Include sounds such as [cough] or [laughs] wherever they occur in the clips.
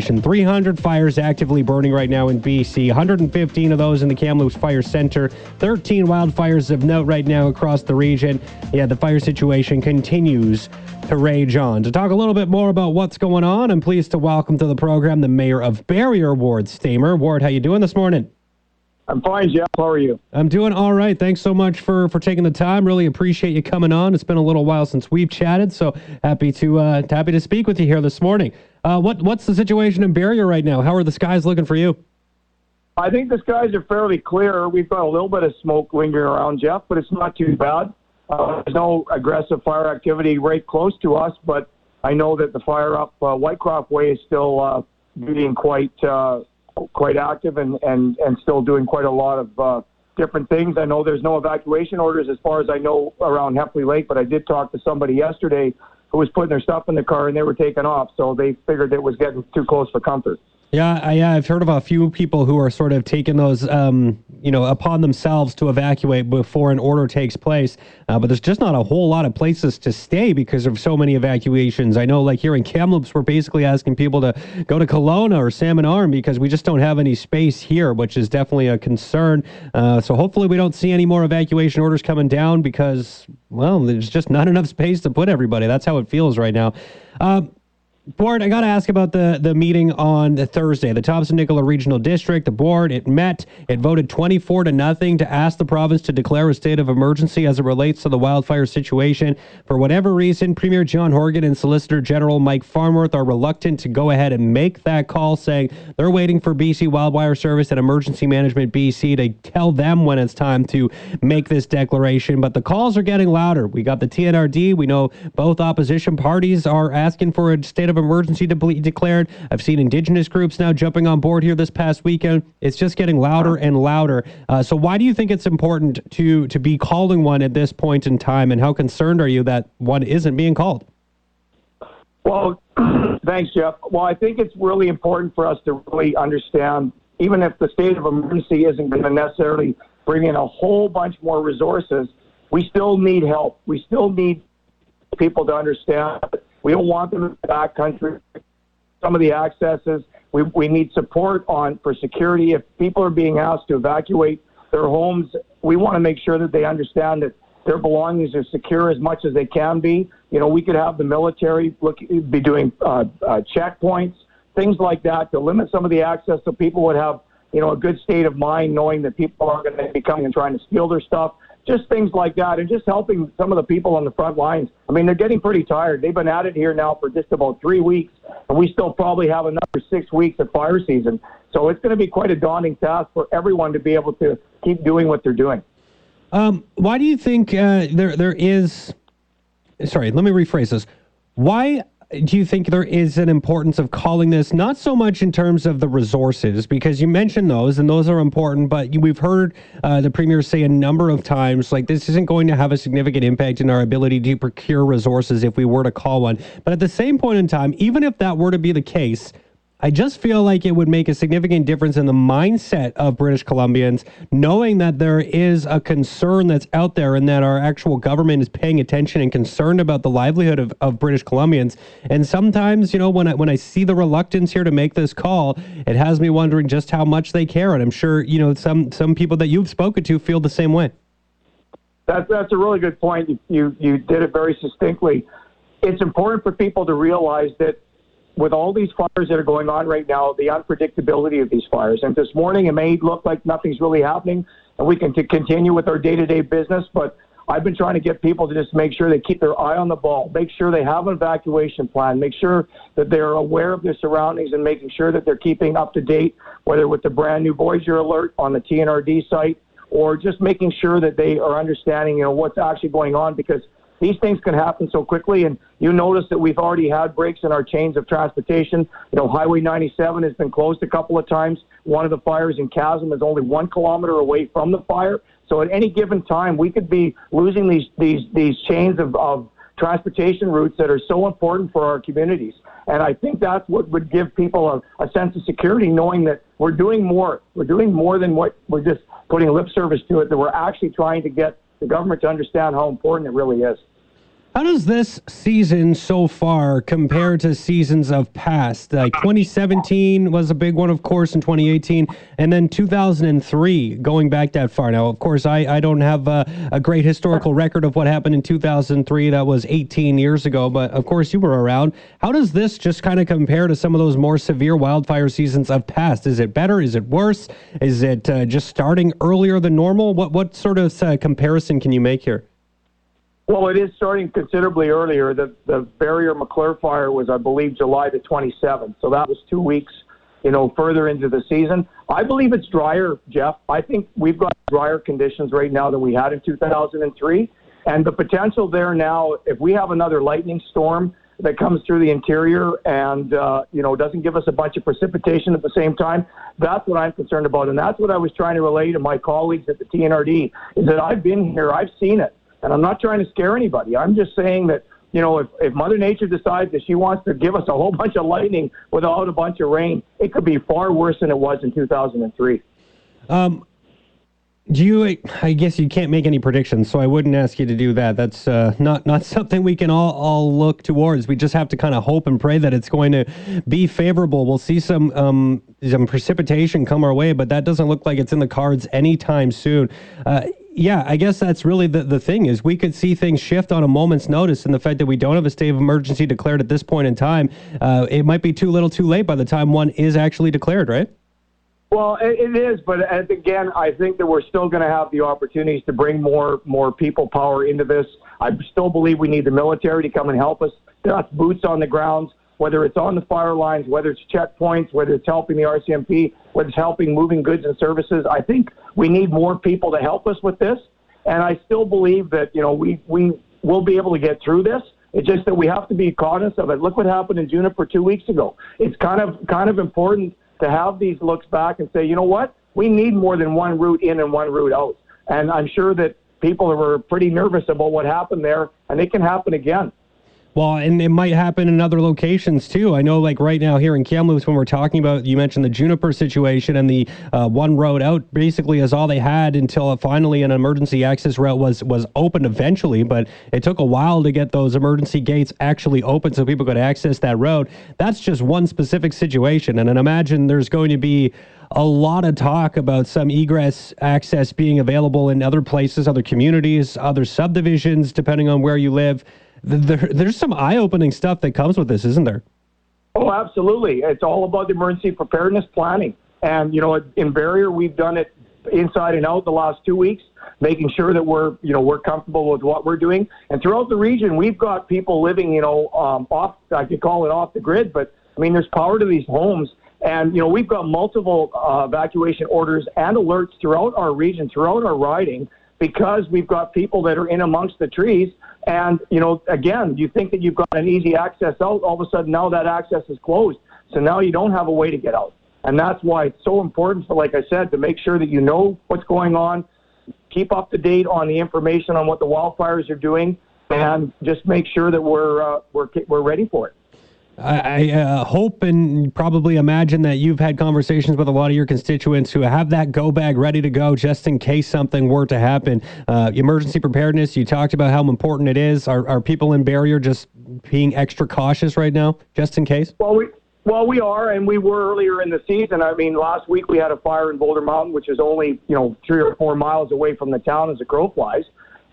300 fires actively burning right now in BC, 115 of those in the Kamloops Fire Center, 13 wildfires of note right now across the region. Yeah, the fire situation continues to rage on. To talk a little bit more about what's going on, I'm pleased to welcome to the program the mayor of Barriere Ward Stamer. Ward, how you doing this morning? I'm fine, Jeff. How are you? I'm doing all right. Thanks so much for for taking the time. Really appreciate you coming on. It's been a little while since we've chatted, so happy to uh, happy to speak with you here this morning. Uh, what what's the situation in Barriere right now? How are the skies looking for you? I think the skies are fairly clear. We've got a little bit of smoke lingering around, Jeff, but it's not too bad. Uh, there's no aggressive fire activity right close to us, but I know that the fire up uh, Whitecroft Way is still uh, being quite uh, quite active and, and, and still doing quite a lot of uh, different things. I know there's no evacuation orders as far as I know around Heffley Lake, but I did talk to somebody yesterday was putting their stuff in the car and they were taking off, so they figured it was getting too close for comfort. Yeah, I, I've heard of a few people who are sort of taking those, um, you know, upon themselves to evacuate before an order takes place. Uh, but there's just not a whole lot of places to stay because of so many evacuations. I know, like here in Kamloops, we're basically asking people to go to Kelowna or Salmon Arm because we just don't have any space here, which is definitely a concern. Uh, so hopefully, we don't see any more evacuation orders coming down because, well, there's just not [laughs] enough space to put everybody. That's how it feels right now. Uh, Ward, I got to ask about the, the meeting on the Thursday. The Thompson Nicola Regional District, the board, it met. It voted 24 to nothing to ask the province to declare a state of emergency as it relates to the wildfire situation. For whatever reason, Premier John Horgan and Solicitor General Mike Farnworth are reluctant to go ahead and make that call, saying they're waiting for BC Wildfire Service and Emergency Management BC to tell them when it's time to make this declaration. But the calls are getting louder. We got the TNRD. We know both opposition parties are asking for a state of of emergency de- declared. I've seen indigenous groups now jumping on board here this past weekend. It's just getting louder and louder. Uh, so why do you think it's important to to be calling one at this point in time, and how concerned are you that one isn't being called? Well, [clears throat] thanks, Jeff. Well, I think it's really important for us to really understand, even if the state of emergency isn't going to necessarily bring in a whole bunch more resources, we still need help. We still need people to understand we don't want them in the back country. Some of the accesses, we, we need support on for security. If people are being asked to evacuate their homes, we want to make sure that they understand that their belongings are secure as much as they can be. You know, we could have the military look be doing uh, uh, checkpoints, things like that, to limit some of the access so people would have you know a good state of mind knowing that people aren't going to be coming and trying to steal their stuff just things like that, and just helping some of the people on the front lines. I mean, they're getting pretty tired. They've been at it here now for just about three weeks, and we still probably have another six weeks of fire season. So it's going to be quite a daunting task for everyone to be able to keep doing what they're doing. Um, why do you think uh, there there is? Sorry, let me rephrase this. Why do you think there is an importance of calling this not so much in terms of the resources because you mentioned those and those are important but we've heard uh, the premier say a number of times like this isn't going to have a significant impact in our ability to procure resources if we were to call one. But at the same point in time even if that were to be the case I just feel like it would make a significant difference in the mindset of British Columbians, knowing that there is a concern that's out there and that our actual government is paying attention and concerned about the livelihood of, of British Columbians. And sometimes, you know, when I, when I see the reluctance here to make this call, it has me wondering just how much they care. And I'm sure, you know, some, some people that you've spoken to feel the same way. That's, that's a really good point. You, you, you did it very succinctly. It's important for people to realize that with all these fires that are going on right now, the unpredictability of these fires. And this morning, it may look like nothing's really happening, and we can t- continue with our day-to-day business. But I've been trying to get people to just make sure they keep their eye on the ball, make sure they have an evacuation plan, make sure that they're aware of their surroundings, and making sure that they're keeping up to date, whether with the brand new Voyageur alert on the TNRD site or just making sure that they are understanding, you know, what's actually going on because these things can happen so quickly. And you notice that we've already had breaks in our chains of transportation. You know, Highway 97 has been closed a couple of times. One of the fires in Chasm is only one kilometer away from the fire. So at any given time, we could be losing these these these chains of, of transportation routes that are so important for our communities. And I think that's what would give people a, a sense of security, knowing that we're doing more. We're doing more than what we're just putting lip service to it. That we're actually trying to get the government to understand how important it really is. How does this season so far compare to seasons of past? Like 2017 was a big one, of course, in 2018, and then 2003, going back that far. Now, of course, I, I don't have a, a great historical record of what happened in 2003. That was 18 years ago, but of course, you were around. How does this just kind of compare to some of those more severe wildfire seasons of past? Is it better? Is it worse? Is it uh, just starting earlier than normal? What, what sort of uh, comparison can you make here? Well, it is starting considerably earlier. The the Barriere McLure fire was, I believe, July the 27th. So that was two weeks, you know, further into the season. I believe it's drier, Jeff. I think we've got drier conditions right now than we had in 2003, and the potential there now, if we have another lightning storm that comes through the interior and uh, you know doesn't give us a bunch of precipitation at the same time, that's what I'm concerned about, and that's what I was trying to relay to my colleagues at the TNRD. Is that I've been here, I've seen it. And I'm not trying to scare anybody. I'm just saying that, you know, if, if Mother Nature decides that she wants to give us a whole [laughs] bunch of lightning without a bunch of rain, it could be far worse than it was in 2003. Um, do you? I guess you can't make any predictions, so I wouldn't ask you to do that. That's uh, not not [laughs] something we can all all look towards. We just have to kind of hope and pray that it's going to be favorable. We'll see some um, some precipitation come our way, but that doesn't look like it's in the cards anytime soon. Uh, yeah, I guess that's really the, the thing is we could see things shift on a moment's notice, and the fact that we don't have a state of emergency declared at this point in time, uh, it might be too little, too late by the time one is actually declared, right? Well, it is, but again, I think that we're still going to have the opportunities to bring more more people power into this. I still believe we need the military to come and help us. That's boots on the grounds whether it's on the fire lines, whether it's checkpoints, whether it's helping the RCMP, whether it's helping moving goods and services. I think we need more people to help us with this. And I still believe that, you know, we, we will be able to get through this. It's just that we have to be cognizant of it. Look what happened in Juniper two weeks ago. It's kind of kind of important to have these looks back and say, you know what? We need more than one route in and one route out. And I'm sure that people were pretty nervous about what happened there, and it can happen again. Well, and it might happen in other locations too. I know, like right now here in Kamloops, when we're talking about, you mentioned the Juniper situation and the uh, one road out basically is all they had until finally an emergency access route was was opened eventually. But it took a while to get those emergency gates actually open so people could access that road. That's just one specific situation, and then imagine there's going to be a lot of talk about some egress access being available in other places, other communities, other subdivisions, depending on where you live there, there's some eye-opening stuff that comes with this, isn't there? Oh, absolutely. It's all about the emergency preparedness planning. And, you know, in Barriere, we've done it inside and out the last two weeks, making sure that we're, you know, we're comfortable with what we're doing. And throughout the region, we've got people living, you know, um, off, I could call it off the grid, but I mean, there's power to these homes. And, you know, we've got multiple uh, evacuation orders and alerts throughout our region, throughout our riding, because we've got people that are in amongst the trees and, you know, again, you think that you've got an easy access out, all of a sudden now that access is closed. So now you don't have a way to get out. And that's why it's so important, for, like I said, to make sure that you know what's going on, keep up to date on the information on what the wildfires are doing, and just make sure that we're, uh, we're, we're ready for it. I, uh, hope and probably imagine that you've had conversations with a lot of your constituents who have that go bag ready to go just in case something were to happen. Uh, emergency preparedness, you talked about how important it is. Are, are people in Barriere just being extra cautious right now, just in case? Well, we, well, we are, and we were earlier in the season. I mean, last week we had a fire in Boulder Mountain, which is only, you know, three or four miles away from the town as a crow flies.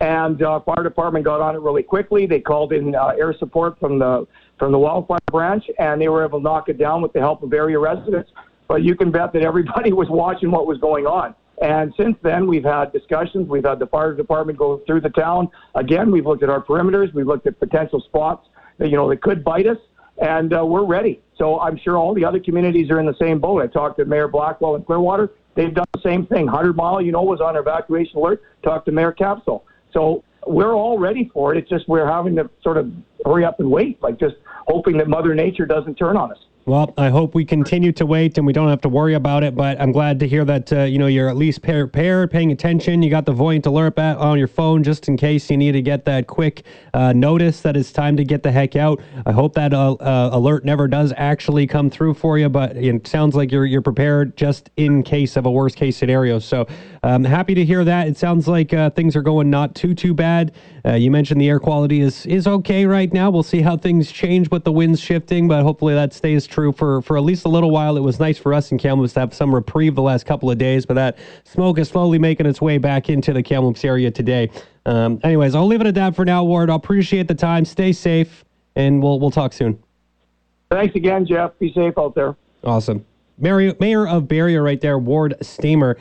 And uh, fire department got on it really quickly. They called in uh, air support from the from the wildfire branch, and they were able to knock it down with the help of area residents. But you can bet that everybody [laughs] was watching what was going on. And since then, we've had discussions. We've had the fire department go through the town. Again, we've looked at our perimeters. We've looked at potential spots that, you know, that could bite us. And uh, we're ready. So I'm sure all the other communities are in the same boat. I talked to Mayor Blackwell in Clearwater. They've done the same thing. 100 Mile, you know, was on evacuation alert. Talked to Mayor Campsall. So we're all ready for it. It's just we're having to sort of hurry up and wait, like just hoping that Mother Nature doesn't turn on us. Well, I hope we continue to wait and we don't have to worry about it. But I'm glad to hear that uh, you know you're at least prepared, paying attention. You got the Voyent alert on your phone just in case you need to get that quick uh, notice that it's time to get the heck out. I hope that uh, uh alert never does actually come through for you, but it sounds like you're you're prepared just in case of a worst case scenario. So I'm um, happy to hear that. It sounds like uh, things are going not too too bad. Uh, you mentioned the air quality is is okay right now. We'll see how things change with the winds shifting, but hopefully that stays true true for, for at least a little while. It was nice for us in Kamloops to have some reprieve the last couple of days, but that smoke is slowly making its way back into the Kamloops area today. Um, anyways, I'll leave it at that for now, Ward. I'll appreciate the time. Stay safe, and we'll we'll talk soon. Thanks again, Jeff. Be safe out there. Awesome. Mayor, Mayor of Barriere right there, Ward Stamer.